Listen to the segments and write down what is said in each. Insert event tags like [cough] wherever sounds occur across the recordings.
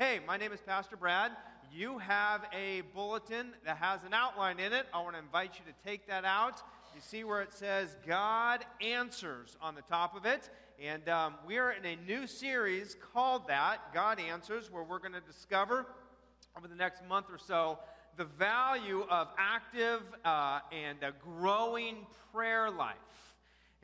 Hey, my name is Pastor Brad. You have a bulletin that has an outline in it. I want to invite you to take that out. You see where it says God Answers on the top of it. And um, we are in a new series called that, God Answers, where we're going to discover over the next month or so the value of active uh, and a growing prayer life.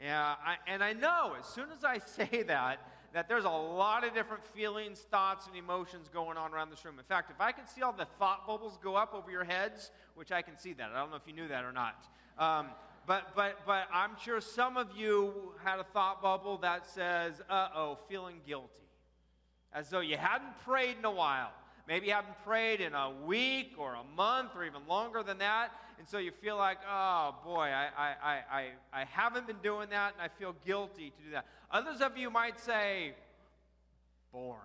Yeah, I, and I know as soon as I [laughs] say that, that there's a lot of different feelings, thoughts, and emotions going on around this room. In fact, if I can see all the thought bubbles go up over your heads, which I can see that, I don't know if you knew that or not. Um, but, but, but I'm sure some of you had a thought bubble that says, uh oh, feeling guilty. As though you hadn't prayed in a while. Maybe you haven't prayed in a week or a month or even longer than that. And so you feel like, oh boy, I, I, I, I haven't been doing that and I feel guilty to do that. Others of you might say, boring.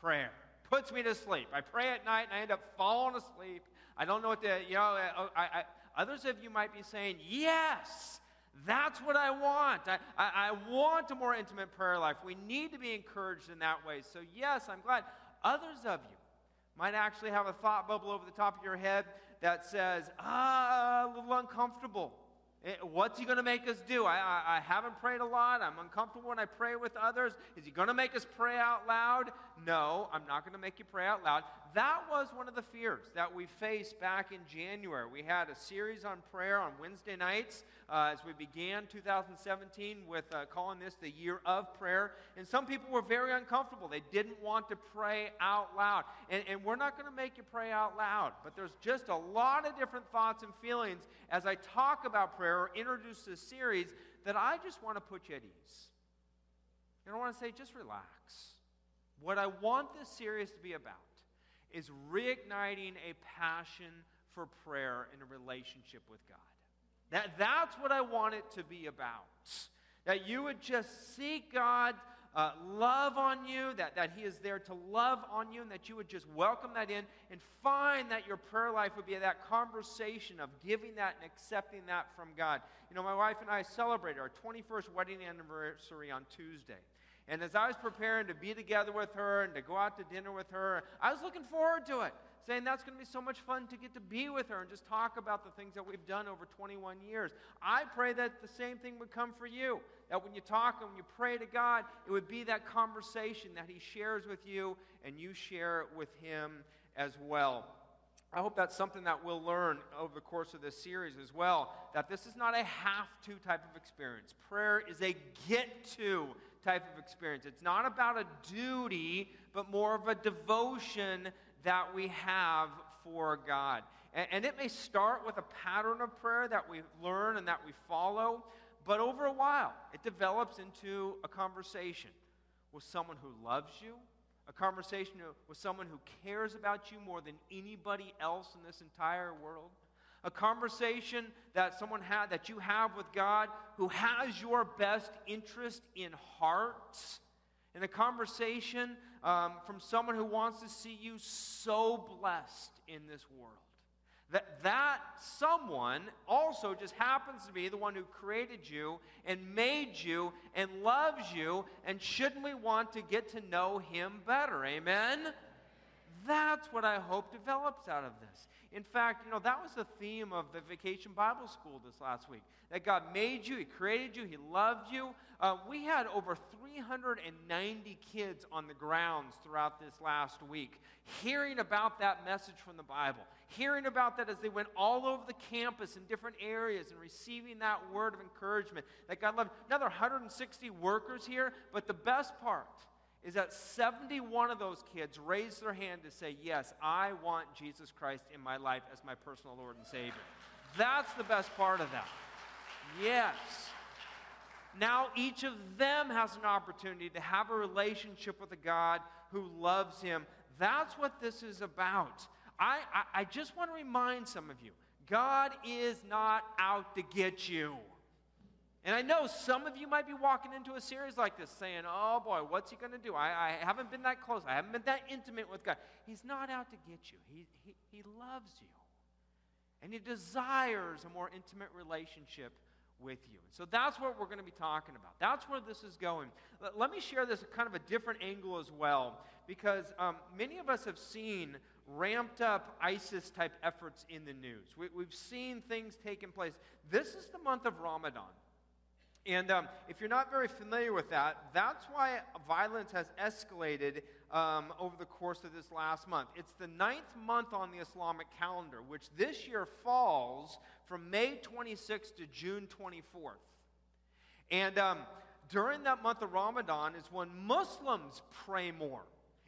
Prayer puts me to sleep. I pray at night and I end up falling asleep. I don't know what to, you know, I, I, others of you might be saying, yes. That's what I want. I, I, I, want a more intimate prayer life. We need to be encouraged in that way. So, yes, I'm glad. Others of you might actually have a thought bubble over the top of your head that says, ah, a little uncomfortable. Eh, what's he going to make us do? I, I, I, haven't prayed a lot. I'm uncomfortable when I pray with others. Is he going to make us pray out loud? No, I'm not going to make you pray out loud. That was one of the fears that we faced back in January. We had a series on prayer on Wednesday nights uh, as we began 2017 with uh, calling this the year of prayer. And some people were very uncomfortable. They didn't want to pray out loud. And, and we're not going to make you pray out loud, but there's just a lot of different thoughts and feelings as I talk about prayer or introduce this series that I just want to put you at ease. And I want to say, just relax. What I want this series to be about is reigniting a passion for prayer in a relationship with God. That, that's what I want it to be about. That you would just seek God uh, love on you, that, that He is there to love on you, and that you would just welcome that in and find that your prayer life would be that conversation of giving that and accepting that from God. You know, my wife and I celebrated our 21st wedding anniversary on Tuesday. And as I was preparing to be together with her and to go out to dinner with her, I was looking forward to it saying that's going to be so much fun to get to be with her and just talk about the things that we've done over 21 years. I pray that the same thing would come for you. That when you talk and when you pray to God, it would be that conversation that He shares with you and you share it with Him as well. I hope that's something that we'll learn over the course of this series as well. That this is not a have to type of experience. Prayer is a get to type of experience. It's not about a duty, but more of a devotion that we have for God. And, and, it may start with a pattern of prayer that we learn and that we follow, but over a while, it develops into a conversation with someone who loves you, a conversation with someone who cares about you more than anybody else in this entire world. A conversation that someone had that you have with God who has your best interest in heart in a conversation um, from someone who wants to see you so blessed in this world. That that someone also just happens to be the one who created you and made you and loves you, and shouldn't we want to get to know him better? Amen? That's what I hope develops out of this. In fact, you know, that was the theme of the Vacation Bible School this last week. That God made you, He created you, He loved you. Uh, we had over 390 kids on the grounds throughout this last week hearing about that message from the Bible, hearing about that as they went all over the campus in different areas and receiving that word of encouragement that God loved. Another 160 workers here, but the best part, is that 71 of those kids raised their hand to say, Yes, I want Jesus Christ in my life as my personal Lord and Savior. That's the best part of that. Yes. Now each of them has an opportunity to have a relationship with a God who loves him. That's what this is about. I, I, I just want to remind some of you God is not out to get you. And I know some of you might be walking into a series like this saying, oh boy, what's he going to do? I, I, haven't been that close. I haven't been that intimate with God. He's not out to get you, he, he, he loves you. And he desires a more intimate relationship with you. And So that's what we're going to be talking about. That's where this is going. Let me share this kind of a different angle as well, because um, many of us have seen ramped up ISIS type efforts in the news. We, have seen things taking place. This is the month of Ramadan. And um, if you're not very familiar with that, that's why violence has escalated um, over the course of this last month. It's the ninth month on the Islamic calendar, which this year falls from May 26th to June 24th. And um, during that month of Ramadan is when Muslims pray more.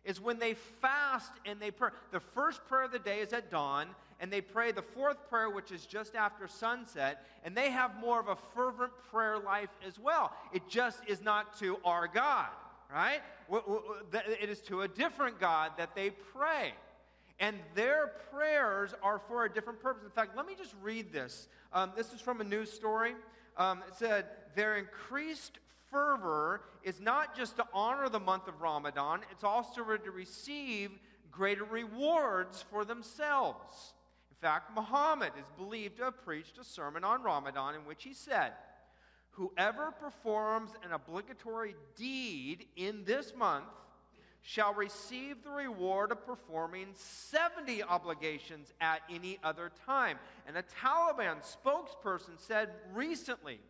Is when they fast and they pray. The first prayer of the day is at dawn, and they pray the fourth prayer, which is just after sunset, and they have more of a fervent prayer life as well. It just is not to our God, right? It is to a different God that they pray. And their prayers are for a different purpose. In fact, let me just read this. Um, this is from a news story. Um, it said, Their increased fervor is not just to honor the month of Ramadan, it's also to receive greater rewards for themselves. In fact, Muhammad is believed to have preached a sermon on Ramadan in which he said, Whoever performs an obligatory deed in this month shall receive the reward of performing 70 obligations at any other time. And a Taliban spokesperson said recently,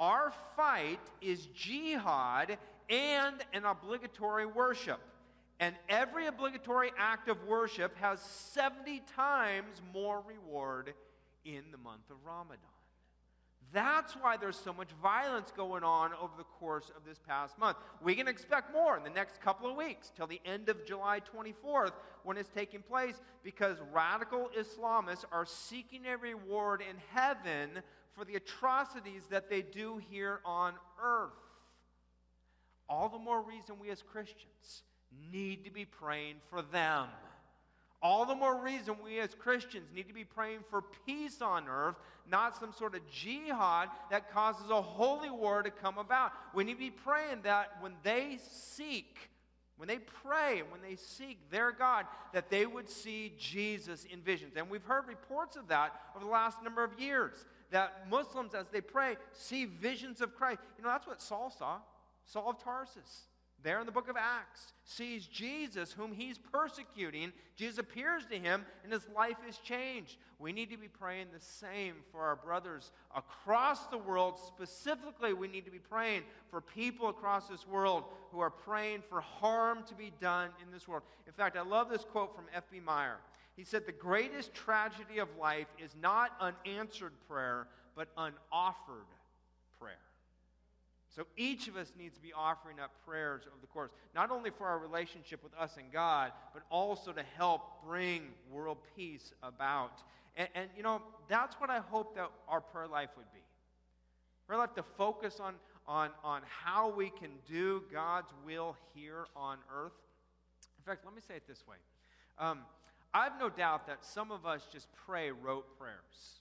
Our fight is jihad and an obligatory worship. And every obligatory act of worship has 70 times more reward in the month of Ramadan. That's why there's so much violence going on over the course of this past month. We can expect more in the next couple of weeks, till the end of July 24th, when it's taking place, because radical Islamists are seeking a reward in heaven for the atrocities that they do here on earth. All the more reason we as Christians need to be praying for them. All the more reason we as Christians need to be praying for peace on earth, not some sort of jihad that causes a holy war to come about. We need to be praying that when they seek, when they pray, when they seek their God, that they would see Jesus in visions. And we've heard reports of that over the last number of years. That Muslims, as they pray, see visions of Christ. You know, that's what Saul saw. Saul of Tarsus there in the book of Acts, sees Jesus, whom he's persecuting. Jesus appears to him, and his life is changed. We need to be praying the same for our brothers across the world. Specifically, we need to be praying for people across this world who are praying for harm to be done in this world. In fact, I love this quote from F.B. Meyer. He said, The greatest tragedy of life is not unanswered prayer, but unoffered prayer. So each of us needs to be offering up prayers over the course, not only for our relationship with us and God, but also to help bring world peace about. And, and you know, that's what I hope that our prayer life would be. Prayer life to focus on, on, on how we can do God's will here on earth. In fact, let me say it this way. Um, I have no doubt that some of us just pray rote prayers.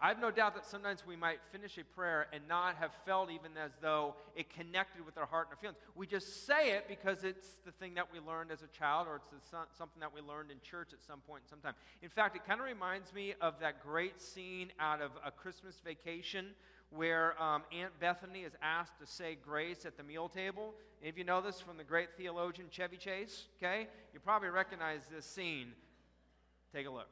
I have no doubt that sometimes we might finish a prayer and not have felt even as though it connected with our heart and our feelings. We just say it because it's the thing that we learned as a child or it's something that we learned in church at some point in some time. In fact, it kind of reminds me of that great scene out of a Christmas vacation where um, Aunt Bethany is asked to say grace at the meal table. if you know this from the great theologian Chevy Chase, okay, you probably recognize this scene. Take a look.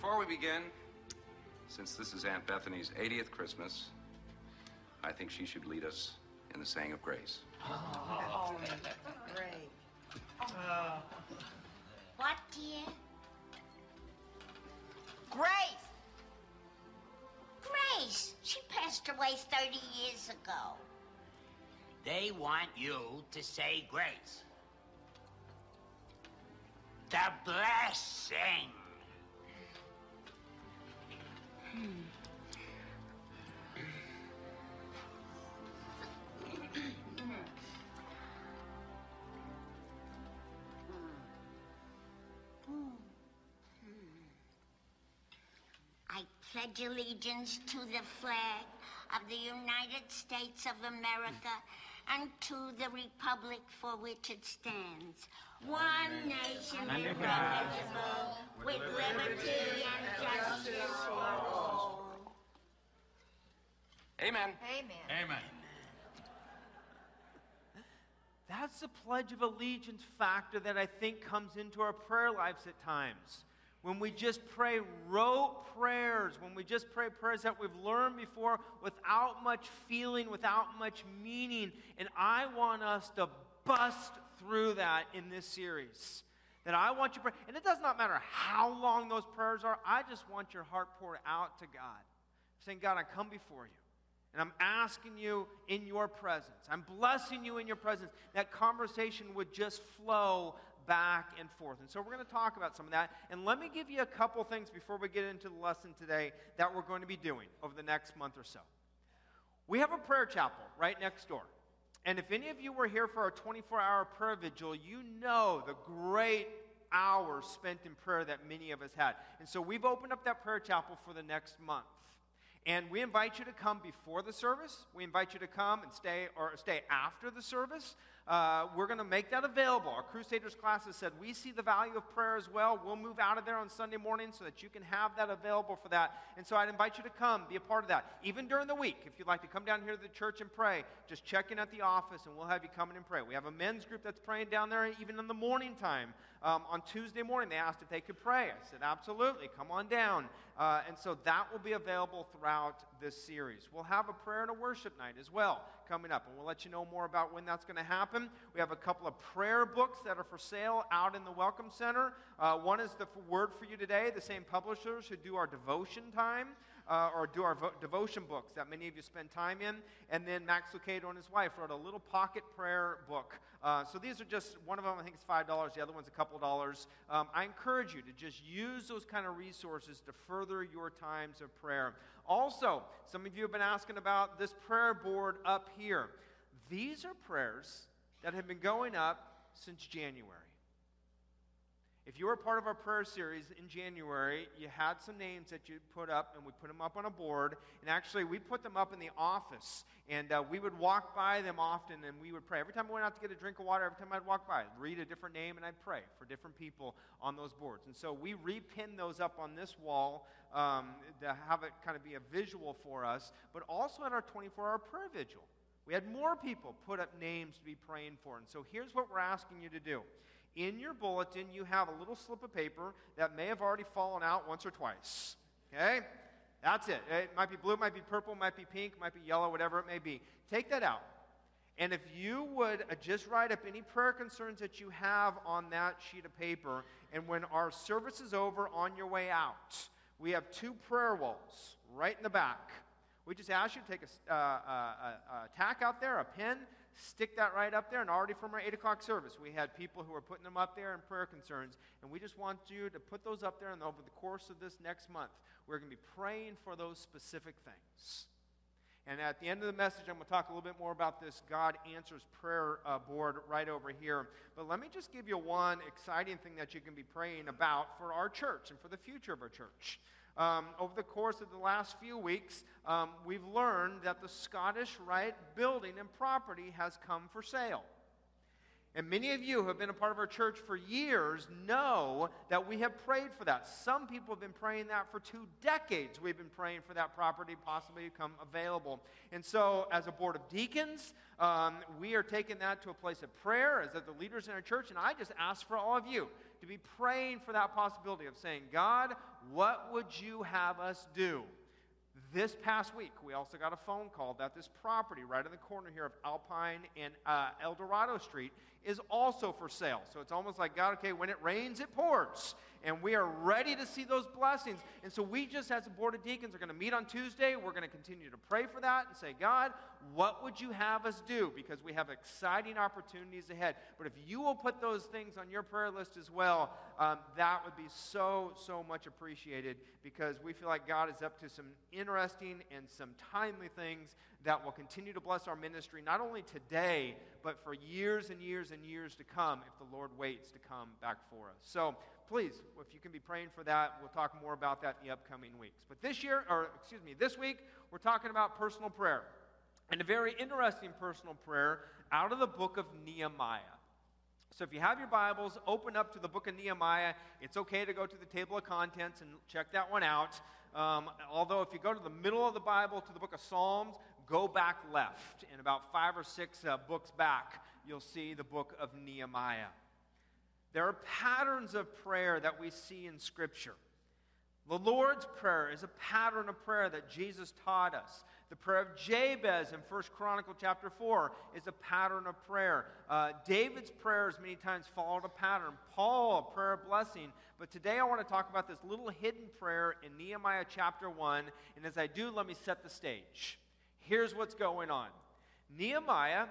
Before we begin, since this is Aunt Bethany's 80th Christmas, I think she should lead us in the saying of grace. Oh, great. Oh. What, dear? Grace. Grace. She passed away 30 years ago. They want you to say grace. The blessing. I pledge allegiance to the flag of the United States of America and to the republic for which it stands. One nation indivisible, with liberty and justice for all. Amen. Amen. Amen. That's the Pledge of Allegiance factor that I think comes into our prayer lives at times. When we just pray rote prayers, when we just pray prayers that we've learned before without much feeling, without much meaning. And I want us to bust through that in this series. That I want you to pray. And it does not matter how long those prayers are, I just want your heart poured out to God. Saying, God, I come before you. And I'm asking you in your presence, I'm blessing you in your presence, that conversation would just flow back and forth. And so we're going to talk about some of that. And let me give you a couple things before we get into the lesson today that we're going to be doing over the next month or so. We have a prayer chapel right next door. And if any of you were here for our 24 hour prayer vigil, you know the great hours spent in prayer that many of us had. And so we've opened up that prayer chapel for the next month. And we invite you to come before the service. We invite you to come and stay or stay after the service. Uh, we're going to make that available. Our Crusaders class has said we see the value of prayer as well. We'll move out of there on Sunday morning so that you can have that available for that. And so I'd invite you to come, be a part of that. Even during the week, if you'd like to come down here to the church and pray, just check in at the office and we'll have you come in and pray. We have a men's group that's praying down there even in the morning time. Um, on Tuesday morning, they asked if they could pray. I said, absolutely, come on down. Uh, and so that will be available throughout this series. We'll have a prayer and a worship night as well coming up, and we'll let you know more about when that's going to happen. We have a couple of prayer books that are for sale out in the Welcome Center. Uh, one is the word for you today, the same publishers who do our devotion time uh, or do our vo- devotion books that many of you spend time in. And then Max Lucado and his wife wrote a little pocket prayer book. Uh, so these are just, one of them I think is $5, the other one's a couple dollars. Um, I encourage you to just use those kind of resources to further your times of prayer. Also, some of you have been asking about this prayer board up here. These are prayers that have been going up since January. If you were part of our prayer series in January, you had some names that you put up, and we put them up on a board. And actually, we put them up in the office, and uh, we would walk by them often, and we would pray. Every time I went out to get a drink of water, every time I'd walk by, I'd read a different name, and I'd pray for different people on those boards. And so we repin those up on this wall um, to have it kind of be a visual for us, but also at our 24 hour prayer vigil. We had more people put up names to be praying for. And so here's what we're asking you to do in your bulletin, you have a little slip of paper that may have already fallen out once or twice. Okay? That's it. It might be blue, it might be purple, might be pink, might be yellow, whatever it may be. Take that out. And if you would uh, just write up any prayer concerns that you have on that sheet of paper, and when our service is over on your way out, we have two prayer walls right in the back. We just ask you to take a, uh, a, a, a tack out there, a pen, stick that right up there. And already from our 8 o'clock service, we had people who were putting them up there in prayer concerns. And we just want you to put those up there. And over the course of this next month, we're going to be praying for those specific things. And at the end of the message, I'm going to talk a little bit more about this God Answers Prayer uh, board right over here. But let me just give you one exciting thing that you can be praying about for our church and for the future of our church. Um, over the course of the last few weeks, um, we've learned that the Scottish Rite building and property has come for sale. And many of you who have been a part of our church for years know that we have prayed for that. Some people have been praying that for two decades. We've been praying for that property possibly to become available. And so, as a board of deacons, um, we are taking that to a place of prayer as the leaders in our church. And I just ask for all of you to be praying for that possibility of saying, God, what would you have us do? This past week, we also got a phone call that this property right in the corner here of Alpine and uh, El Dorado Street is also for sale. So it's almost like, God, okay, when it rains, it pours. And we are ready to see those blessings. And so we just, as a board of deacons, are going to meet on Tuesday. We're going to continue to pray for that and say, God, what would you have us do? Because we have exciting opportunities ahead. But if you will put those things on your prayer list as well, um, that would be so, so much appreciated because we feel like God is up to some interesting and some timely things that will continue to bless our ministry, not only today, but for years and years and years to come if the Lord waits to come back for us. So please, if you can be praying for that, we'll talk more about that in the upcoming weeks. But this year, or excuse me, this week, we're talking about personal prayer. and a very interesting personal prayer out of the book of Nehemiah. So if you have your Bibles, open up to the book of Nehemiah. It's okay to go to the table of contents and check that one out. Um, although, if you go to the middle of the Bible to the book of Psalms, go back left. And about five or six uh, books back, you'll see the book of Nehemiah. There are patterns of prayer that we see in Scripture. The Lord's Prayer is a pattern of prayer that Jesus taught us. The prayer of Jabez in 1 Chronicle chapter 4 is a pattern of prayer. Uh, David's prayers many times followed a pattern. Paul, a prayer of blessing. But today I want to talk about this little hidden prayer in Nehemiah chapter 1. And as I do, let me set the stage. Here's what's going on Nehemiah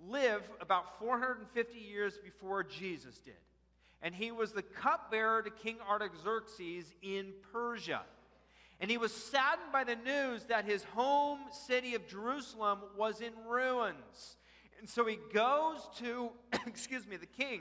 lived about 450 years before Jesus did. And he was the cupbearer to King Artaxerxes in Persia. And he was saddened by the news that his home city of Jerusalem was in ruins. And so he goes to, [clears throat] excuse me, the king,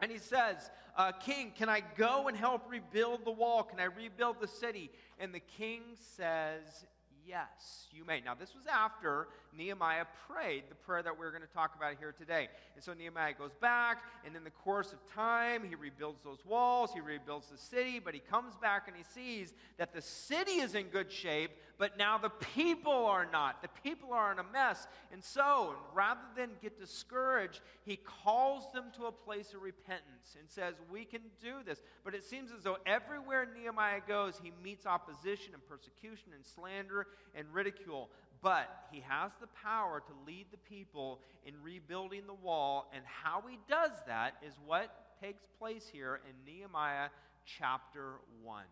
and he says, uh, King, can I go and help rebuild the wall? Can I rebuild the city? And the king says, Yes, you may. Now, this was after Nehemiah prayed the prayer that we're going to talk about here today. And so Nehemiah goes back, and in the course of time, he rebuilds those walls, he rebuilds the city, but he comes back and he sees that the city is in good shape, but now the people are not. The people are in a mess. And so, rather than get discouraged, he calls them to a place of repentance and says, We can do this. But it seems as though everywhere Nehemiah goes, he meets opposition and persecution and slander and ridicule. But he has the power to lead the people in rebuilding the wall. And how he does that is what takes place here in Nehemiah chapter 1.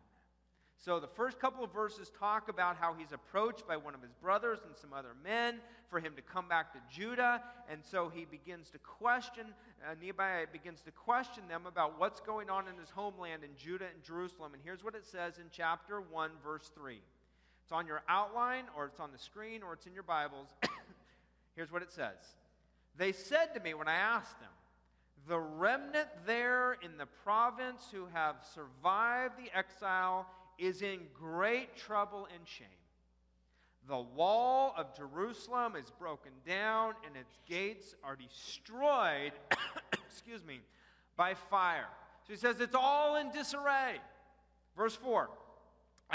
So the first couple of verses talk about how he's approached by one of his brothers and some other men for him to come back to Judah. And so he begins to question, uh, Nehemiah begins to question them about what's going on in his homeland in Judah and Jerusalem. And here's what it says in chapter 1, verse 3. It's on your outline, or it's on the screen, or it's in your Bibles. [coughs] here's what it says They said to me when I asked them, the remnant there in the province who have survived the exile is in great trouble and shame. The wall of Jerusalem is broken down and its gates are destroyed, [coughs] excuse me, by fire. So he says it's all in disarray. Verse 4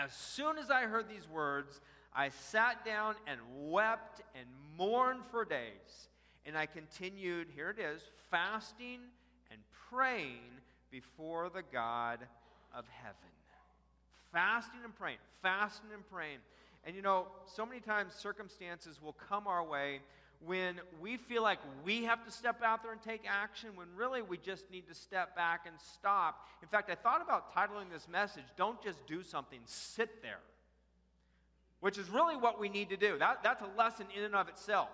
As soon as I heard these words, I sat down and wept and mourned for days. And I continued, here it is, fasting and praying before the God of heaven fasting and praying, fasting and praying. And you know, so many times circumstances will come our way when we feel like we have to step out there and take action, when really we just need to step back and stop. In fact, I thought about titling this message, Don't Just Do Something, Sit There, which is really what we need to do. That, that's a lesson in and of itself.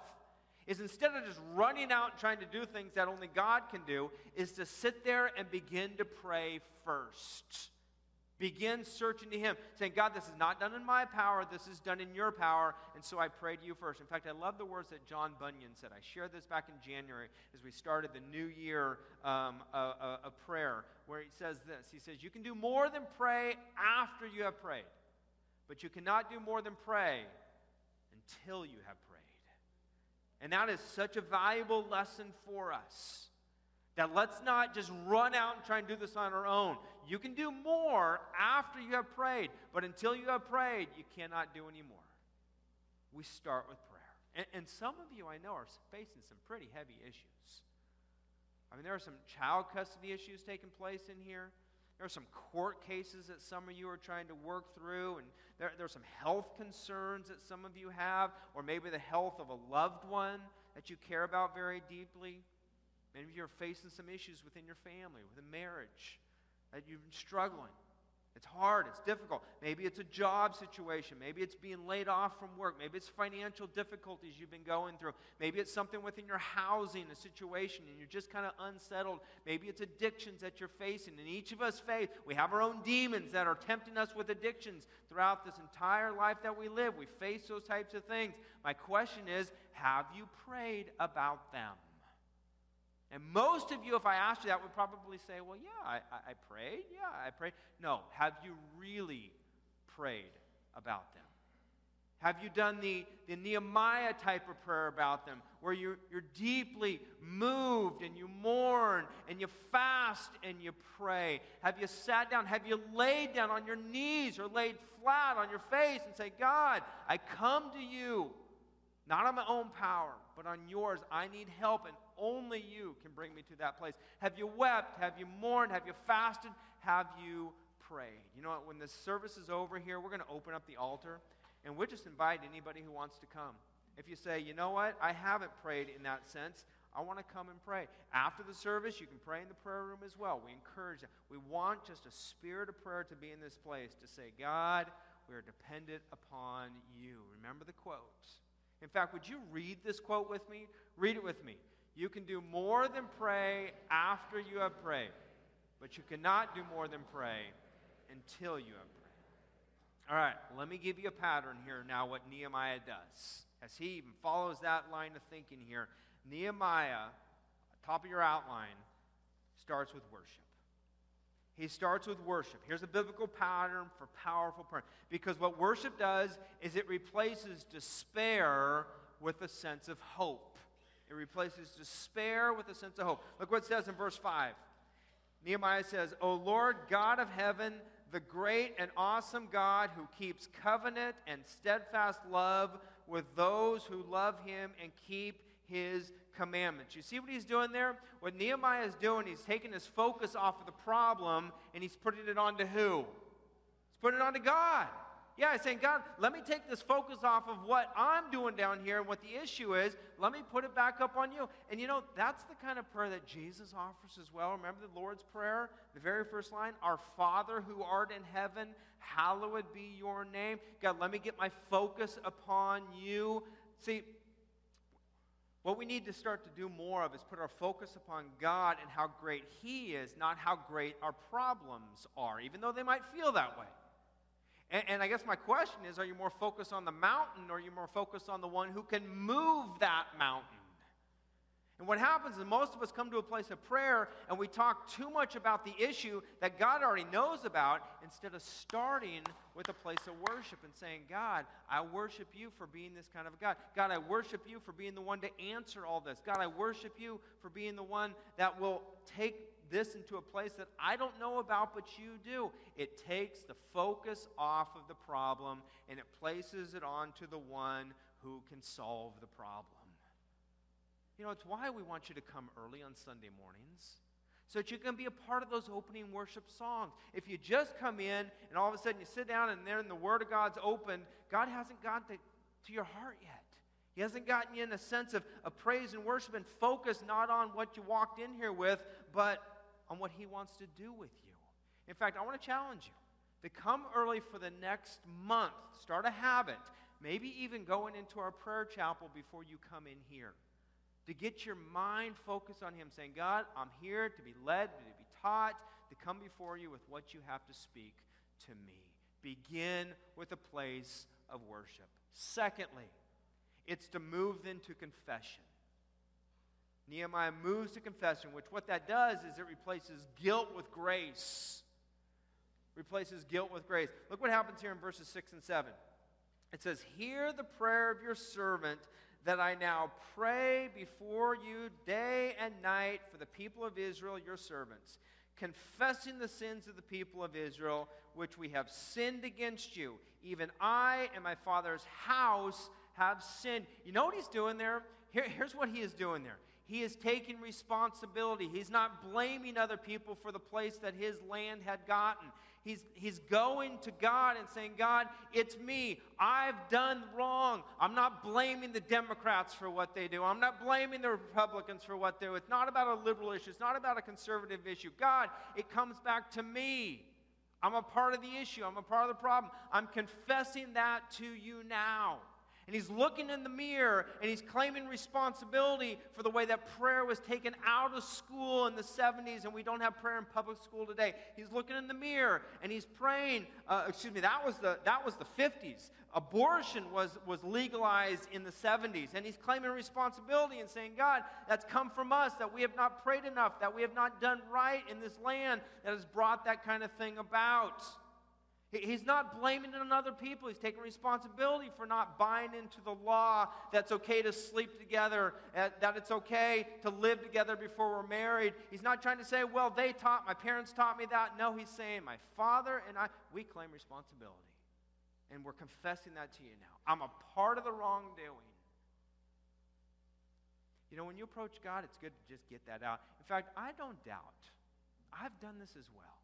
Is instead of just running out and trying to do things that only God can do, is to sit there and begin to pray first. Begin searching to Him, saying, God, this is not done in my power, this is done in your power, and so I pray to you first. In fact, I love the words that John Bunyan said. I shared this back in January as we started the new year um, a, prayer, where he says this He says, You can do more than pray after you have prayed, but you cannot do more than pray until you have prayed. And that is such a valuable lesson for us. That let's not just run out and try and do this on our own. You can do more after you have prayed, but until you have prayed, you cannot do any more. We start with prayer. And, and some of you I know are facing some pretty heavy issues. I mean, there are some child custody issues taking place in here. There are some court cases that some of you are trying to work through, and there, there are some health concerns that some of you have, or maybe the health of a loved one that you care about very deeply. Maybe you're facing some issues within your family, within marriage, that you've been struggling. It's hard, it's difficult. Maybe it's a job situation. Maybe it's being laid off from work. Maybe it's financial difficulties you've been going through. Maybe it's something within your housing, a situation, and you're just kind of unsettled. Maybe it's addictions that you're facing. And each of us face, we have our own demons that are tempting us with addictions throughout this entire life that we live. We face those types of things. My question is have you prayed about them? And most of you, if I asked you that, would probably say, Well, yeah, I, I, prayed. Yeah, I prayed. No, have you really prayed about them? Have you done the, the Nehemiah type of prayer about them, where you're, you're deeply moved and you mourn and you fast and you pray? Have you sat down? Have you laid down on your knees or laid flat on your face and say, God, I come to you, not on my own power, but on yours. I need help, and only you can bring me to that place. Have you wept? Have you mourned? Have you fasted? Have you prayed? You know what? When the service is over here, we're going to open up the altar. And we'll just invite anybody who wants to come. If you say, you know what, I haven't prayed in that sense, I want to come and pray. After the service, you can pray in the prayer room as well. We encourage that. We want just a spirit of prayer to be in this place to say, God, we are dependent upon you. Remember the quotes. In fact, would you read this quote with me? Read it with me. You can do more than pray after you have prayed, but you cannot do more than pray until you have prayed. All right, let me give you a pattern here now what Nehemiah does. As he even follows that line of thinking here, Nehemiah, top of your outline, starts with worship. He starts with worship. Here's a biblical pattern for powerful prayer. Because what worship does is it replaces despair with a sense of hope. It replaces despair with a sense of hope. Look what it says in verse 5. Nehemiah says, O Lord God of heaven, the great and awesome God who keeps covenant and steadfast love with those who love him and keep his commandments. You see what he's doing there? What Nehemiah is doing, he's taking his focus off of the problem and he's putting it onto who? He's putting it onto God. Yeah, he's saying, God, let me take this focus off of what I'm doing down here and what the issue is. Let me put it back up on you. And you know, that's the kind of prayer that Jesus offers as well. Remember the Lord's Prayer, the very first line? Our Father who art in heaven, hallowed be your name. God, let me get my focus upon you. See, what we need to start to do more of is put our focus upon God and how great He is, not how great our problems are, even though they might feel that way. And, and, I guess my question is are you more focused on the mountain or are you more focused on the one who can move that mountain? And what happens is most of us come to a place of prayer and we talk too much about the issue that God already knows about instead of starting with a place of worship and saying, God, I worship you for being this kind of God. God, I worship you for being the one to answer all this. God, I worship you for being the one that will take this into a place that I don't know about, but you do. It takes the focus off of the problem and it places it onto the one who can solve the problem. You know, it's why we want you to come early on Sunday mornings so that you can be a part of those opening worship songs. If you just come in and all of a sudden you sit down and then the Word of God's open, God hasn't gotten to, to your heart yet. He hasn't gotten you in a sense of, of praise and worship and focus not on what you walked in here with, but on what He wants to do with you. In fact, I want to challenge you to come early for the next month. Start a habit, maybe even going into our prayer chapel before you come in here. To get your mind focused on Him, saying, God, I'm here to be led, to be taught, to come before you with what you have to speak to me. Begin with a place of worship. Secondly, it's to move into confession. Nehemiah moves to confession, which what that does is it replaces guilt with grace. Replaces guilt with grace. Look what happens here in verses 6 and 7. It says, Hear the prayer of your servant that I now pray before you day and night for the people of Israel, your servants, confessing the sins of the people of Israel, which we have sinned against you. Even I and my father's house have sinned. You know what he's doing there? Here, here's what he is doing there. He is taking responsibility. He's not blaming other people for the place that his land had gotten. He's, he's going to God and saying, God, it's me. I've done wrong. I'm not blaming the Democrats for what they do. I'm not blaming the Republicans for what they do. It's not about a liberal issue. It's not about a conservative issue. God, it comes back to me. I'm a part of the issue. I'm a part of the problem. I'm confessing that to you now. And he's looking in the mirror and he's claiming responsibility for the way that prayer was taken out of school in the 70s and we don't have prayer in public school today. He's looking in the mirror and he's praying. Uh, excuse me, that was the, that was the 50s. Abortion was, was legalized in the 70s. And he's claiming responsibility and saying, God, that's come from us, that we have not prayed enough, that we have not done right in this land that has brought that kind of thing about. He's not blaming it on other people. He's taking responsibility for not buying into the law that's okay to sleep together, uh, that it's okay to live together before we're married. He's not trying to say, well, they taught, my parents taught me that. No, he's saying, my father and I, we claim responsibility. And we're confessing that to you now. I'm a part of the wrongdoing. You know, when you approach God, it's good to just get that out. In fact, I don't doubt, I've done this as well,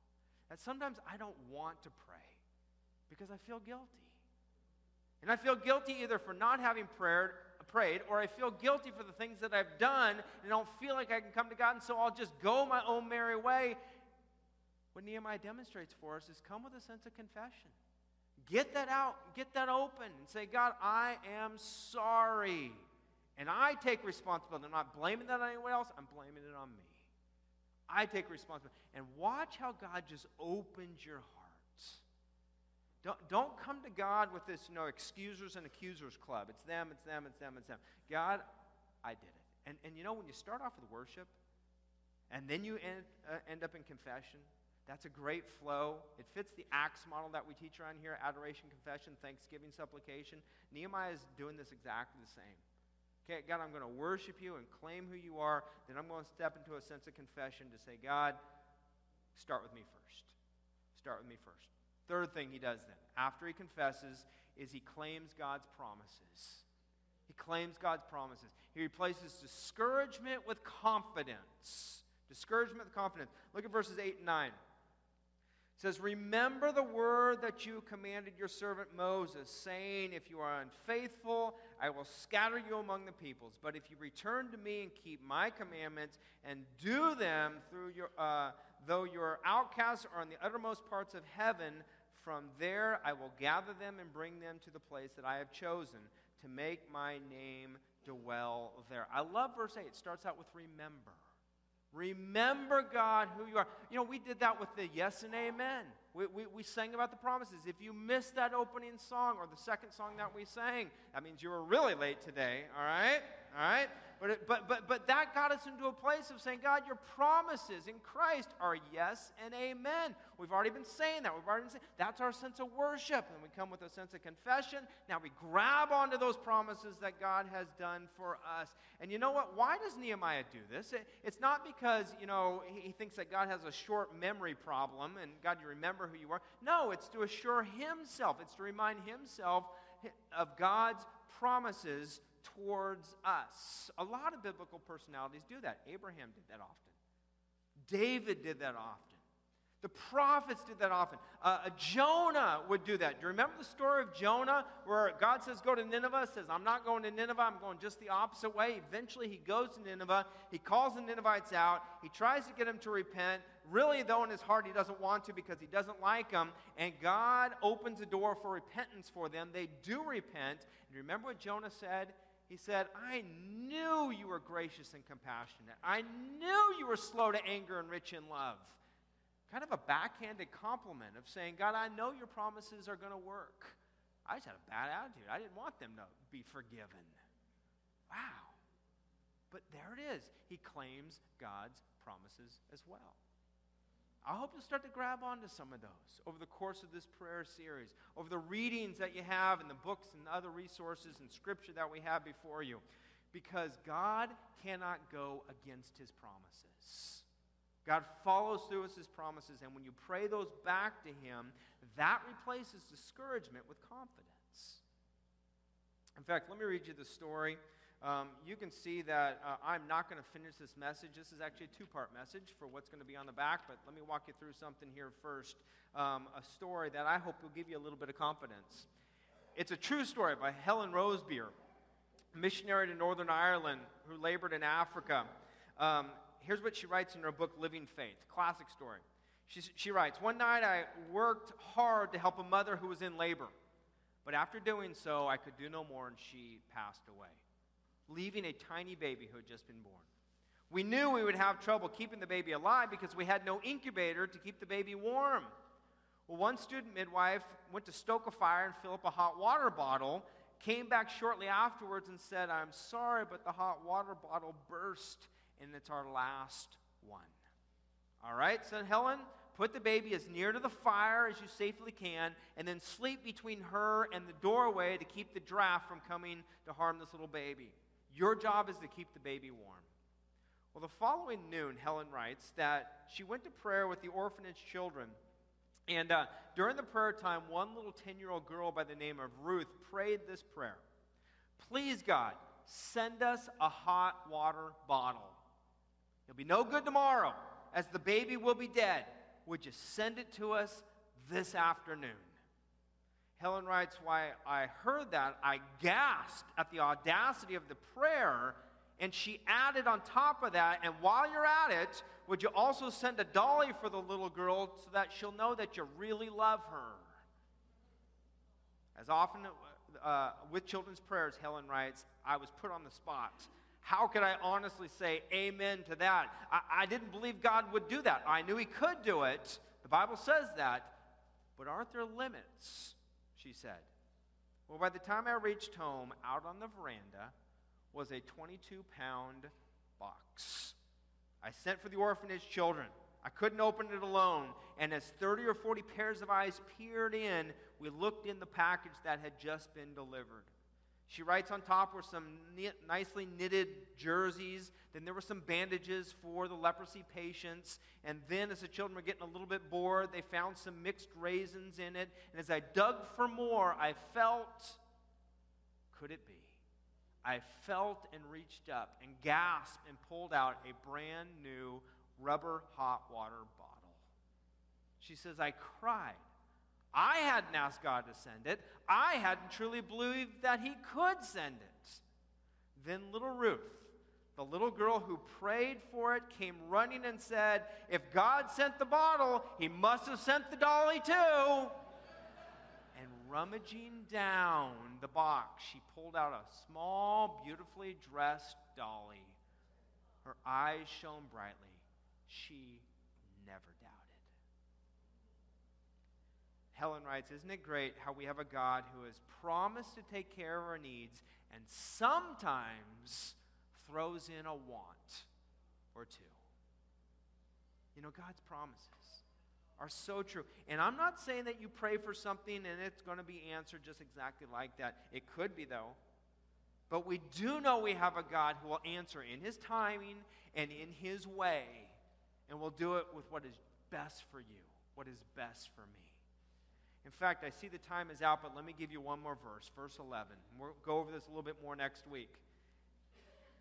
that sometimes I don't want to pray because I feel guilty. And I feel guilty either for not having prayed, prayed or I feel guilty for the things that I've done and I don't feel like I can come to God, and so I'll just go my own merry way. What Nehemiah demonstrates for us is come with a sense of confession. Get that out, get that open, and say, God, I am sorry. And I take responsibility. I'm not blaming that on anyone else, I'm blaming it on me. I take responsibility. And watch how God just opens your heart don't, don't come to God with this, you know, excusers and accusers club. It's them, it's them, it's them, it's them. God, I did it. And, and you know, when you start off with worship and then you end, uh, end up in confession, that's a great flow. It fits the Acts model that we teach around here adoration, confession, thanksgiving, supplication. Nehemiah is doing this exactly the same. Okay, God, I'm going to worship you and claim who you are. Then I'm going to step into a sense of confession to say, God, start with me first. Start with me first. Third thing he does then, after he confesses, is he claims God's promises. He claims God's promises. He replaces discouragement with confidence. Discouragement with confidence. Look at verses 8 and 9. It says, Remember the word that you commanded your servant Moses, saying, If you are unfaithful, I will scatter you among the peoples. But if you return to me and keep my commandments and do them through your, uh, though your outcasts are in the uttermost parts of heaven, from there I will gather them and bring them to the place that I have chosen to make my name dwell there. I love verse 8. It starts out with remember. Remember, God, who you are. You know, we did that with the yes and amen. We, we, we sang about the promises. If you missed that opening song or the second song that we sang, that means you were really late today, all right? All right? But, it, but, but, but that got us into a place of saying, God, your promises in Christ are yes and amen. We've already been saying that. We've already been saying that's our sense of worship. And we come with a sense of confession. Now we grab onto those promises that God has done for us. And you know what? Why does Nehemiah do this? It, it's not because, you know, he, he thinks that God has a short memory problem and God, you remember who you are. No, it's to assure himself, it's to remind himself of God's promises towards us. A lot of biblical personalities do that. Abraham did that often, David did that often. The prophets did that often. Uh, Jonah would do that. Do you remember the story of Jonah where God says, Go to Nineveh? Says, I'm not going to Nineveh. I'm going just the opposite way. Eventually, he goes to Nineveh. He calls the Ninevites out. He tries to get them to repent. Really, though, in his heart, he doesn't want to because he doesn't like them. And God opens a door for repentance for them. They do repent. And remember what Jonah said? He said, I knew you were gracious and compassionate. I knew you were slow to anger and rich in love. Kind of a backhanded compliment of saying, God, I know your promises are going to work. I just had a bad attitude. I didn't want them to be forgiven. Wow. But there it is. He claims God's promises as well. I hope you'll start to grab onto some of those over the course of this prayer series, over the readings that you have and the books and other resources and scripture that we have before you. Because God cannot go against his promises. God follows through with his promises, and when you pray those back to him, that replaces discouragement with confidence. In fact, let me read you the story um, you can see that uh, I'm not going to finish this message. This is actually a two part message for what's going to be on the back, but let me walk you through something here first. Um, a story that I hope will give you a little bit of confidence. It's a true story by Helen Roseveare, missionary to Northern Ireland who labored in Africa. Um, here's what she writes in her book, Living Faith. Classic story. She, she writes One night I worked hard to help a mother who was in labor, but after doing so, I could do no more and she passed away leaving a tiny baby who had just been born. We knew we would have trouble keeping the baby alive because we had no incubator to keep the baby warm. Well, one student midwife went to stoke a fire and fill up a hot water bottle, came back shortly afterwards and said, I'm sorry, but the hot water bottle burst, and it's our last one. All right, said Helen. put the baby as near to the fire as you safely can, and then sleep between her and the doorway to keep the draft from coming to harm this little baby. Your job is to keep the baby warm. Well, the following noon, Helen writes that she went to prayer with the orphanage children. And uh, during the prayer time, one little 10 year old girl by the name of Ruth prayed this prayer Please, God, send us a hot water bottle. It'll be no good tomorrow, as the baby will be dead. Would you send it to us this afternoon? Helen writes, Why I heard that, I gasped at the audacity of the prayer and she added on top of that, and while you're at it, would you also send a dolly for the little girl so that she'll know that you really love her? As often uh, with children's prayers, Helen writes, I was put on the spot. How could I honestly say amen to that? I, I didn't believe God would do that. I knew He could do it. The Bible says that. But aren't there limits? She said. Well, by the time I reached home out on the veranda, was a 22 pound box. I sent for the orphanage children. I couldn't open it alone. And as 30 or 40 pairs of eyes peered in, we looked in the package that had just been delivered. She writes on top were some nicely knitted jerseys. Then there were some bandages for the leprosy patients. And then, as the children were getting a little bit bored, they found some mixed raisins in it. And as I dug for more, I felt could it be? I felt and reached up and gasped and pulled out a brand new rubber hot water bottle. She says, I cried. I hadn't asked God to send it. I hadn't truly believed that He could send it. Then little Ruth, the little girl who prayed for it, came running and said, If God sent the bottle, He must have sent the dolly too And rummaging down the box, she pulled out a small, beautifully dressed dolly. Her eyes shone brightly. She never Helen writes Isn't it great how we have a God who has promised to take care of our needs and sometimes throws in a want or two? You know, God's promises are so true. And I'm not saying that you pray for something and it's going to be answered just exactly like that. It could be, though. But we do know we have a God who will answer in his timing and in his way, and will do it with what is best for you, what is best for me. In fact, I see the time is out, but let me give you one more verse, verse 11. We'll go over this a little bit more next week.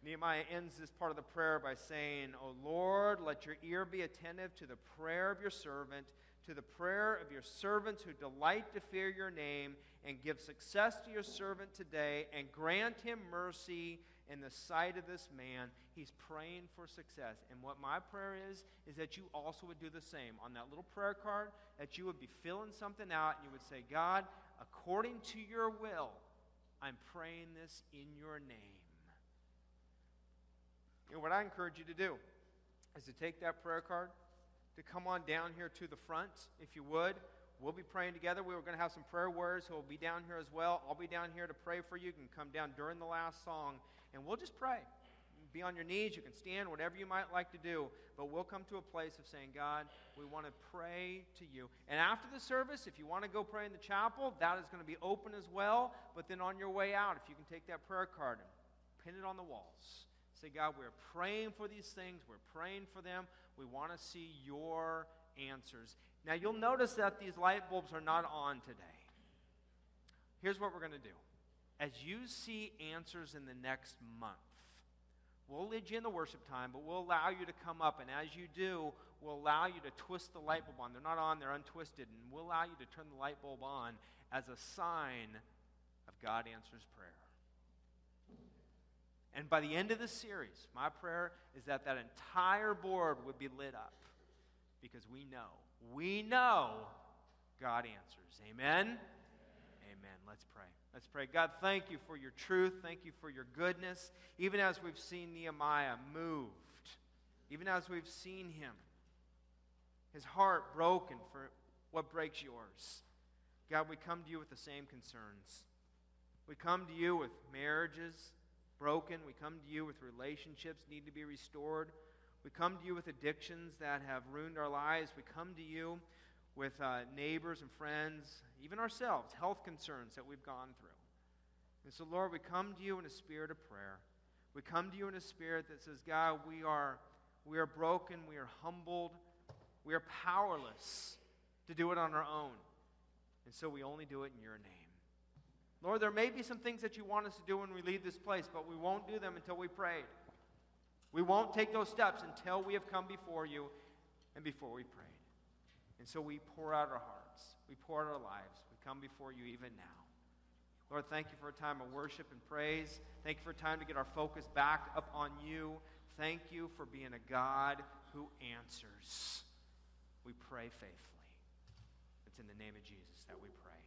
Nehemiah ends this part of the prayer by saying, O Lord, let your ear be attentive to the prayer of your servant, to the prayer of your servants who delight to fear your name, and give success to your servant today, and grant him mercy in the sight of this man. He's praying for success. And what my prayer is, is that you also would do the same. On that little prayer card, that you would be filling something out, and you would say, God, according to your will, I'm praying this in your name. Know, what I encourage you to do is to take that prayer card, to come on down here to the front, if you would. We'll be praying together. We are going to have some prayer warriors who will be down here as well. I'll be down here to pray for you. You can come down during the last song, and we'll just pray. Be on your knees. You can stand, whatever you might like to do. But we'll come to a place of saying, God, we want to pray to you. And after the service, if you want to go pray in the chapel, that is going to be open as well. But then on your way out, if you can take that prayer card and pin it on the walls Say, God, we're praying for these things. We're praying for them. We want to see your answers. Now, you'll notice that these light bulbs are not on today. Here's what we're going to do. As you see answers in the next month, we'll lead you in the worship time, but we'll allow you to come up. And as you do, we'll allow you to twist the light bulb on. They're not on, they're untwisted. And we'll allow you to turn the light bulb on as a sign of God answers prayer. And by the end of the series, my prayer is that that entire board would be lit up because we know, we know God answers. Amen? Amen. Let's pray. Let's pray. God, thank you for your truth. Thank you for your goodness. Even as we've seen Nehemiah moved, even as we've seen him, his heart broken for what breaks yours. God, we come to you with the same concerns. We come to you with marriages broken. We come to you with relationships need to be restored. We come to you with addictions that have ruined our lives. We come to you with uh, neighbors and friends, even ourselves, health concerns that we've gone through. And so, Lord, we come to you in a spirit of prayer. We come to you in a spirit that says, God, we are, we are broken, we are humbled, we are powerless to do it on our own. And so we only do it in your name. Lord, there may be some things that you want us to do when we leave this place, but we won't do them until we prayed. We won't take those steps until we have come before you and before we prayed. And so we pour out our hearts, we pour out our lives, we come before you even now. Lord, thank you for a time of worship and praise. Thank you for a time to get our focus back up on you. Thank you for being a God who answers. We pray faithfully. It's in the name of Jesus that we pray.